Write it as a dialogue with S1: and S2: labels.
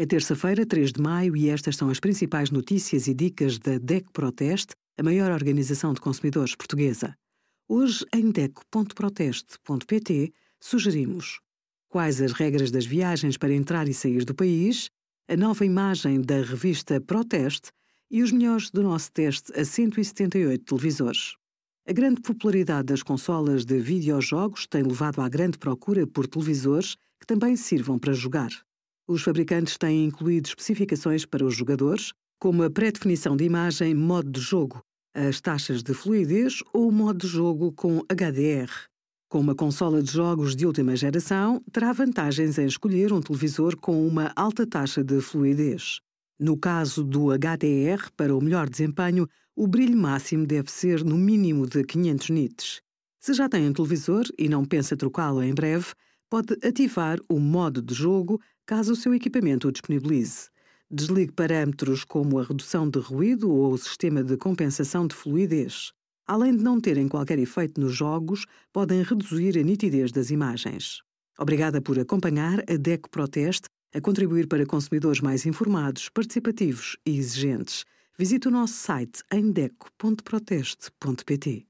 S1: É terça-feira, 3 de maio, e estas são as principais notícias e dicas da DEC Proteste, a maior organização de consumidores portuguesa. Hoje, em DEC.proteste.pt, sugerimos quais as regras das viagens para entrar e sair do país, a nova imagem da revista Proteste e os melhores do nosso teste a 178 televisores. A grande popularidade das consolas de videojogos tem levado à grande procura por televisores que também sirvam para jogar. Os fabricantes têm incluído especificações para os jogadores, como a pré-definição de imagem modo de jogo, as taxas de fluidez ou o modo de jogo com HDR. Com uma consola de jogos de última geração, terá vantagens em escolher um televisor com uma alta taxa de fluidez. No caso do HDR, para o melhor desempenho, o brilho máximo deve ser no mínimo de 500 nits. Se já tem um televisor e não pensa trocá-lo em breve, pode ativar o modo de jogo caso o seu equipamento o disponibilize. Desligue parâmetros como a redução de ruído ou o sistema de compensação de fluidez. Além de não terem qualquer efeito nos jogos, podem reduzir a nitidez das imagens. Obrigada por acompanhar a DECO Proteste a contribuir para consumidores mais informados, participativos e exigentes. Visite o nosso site em deco.proteste.pt.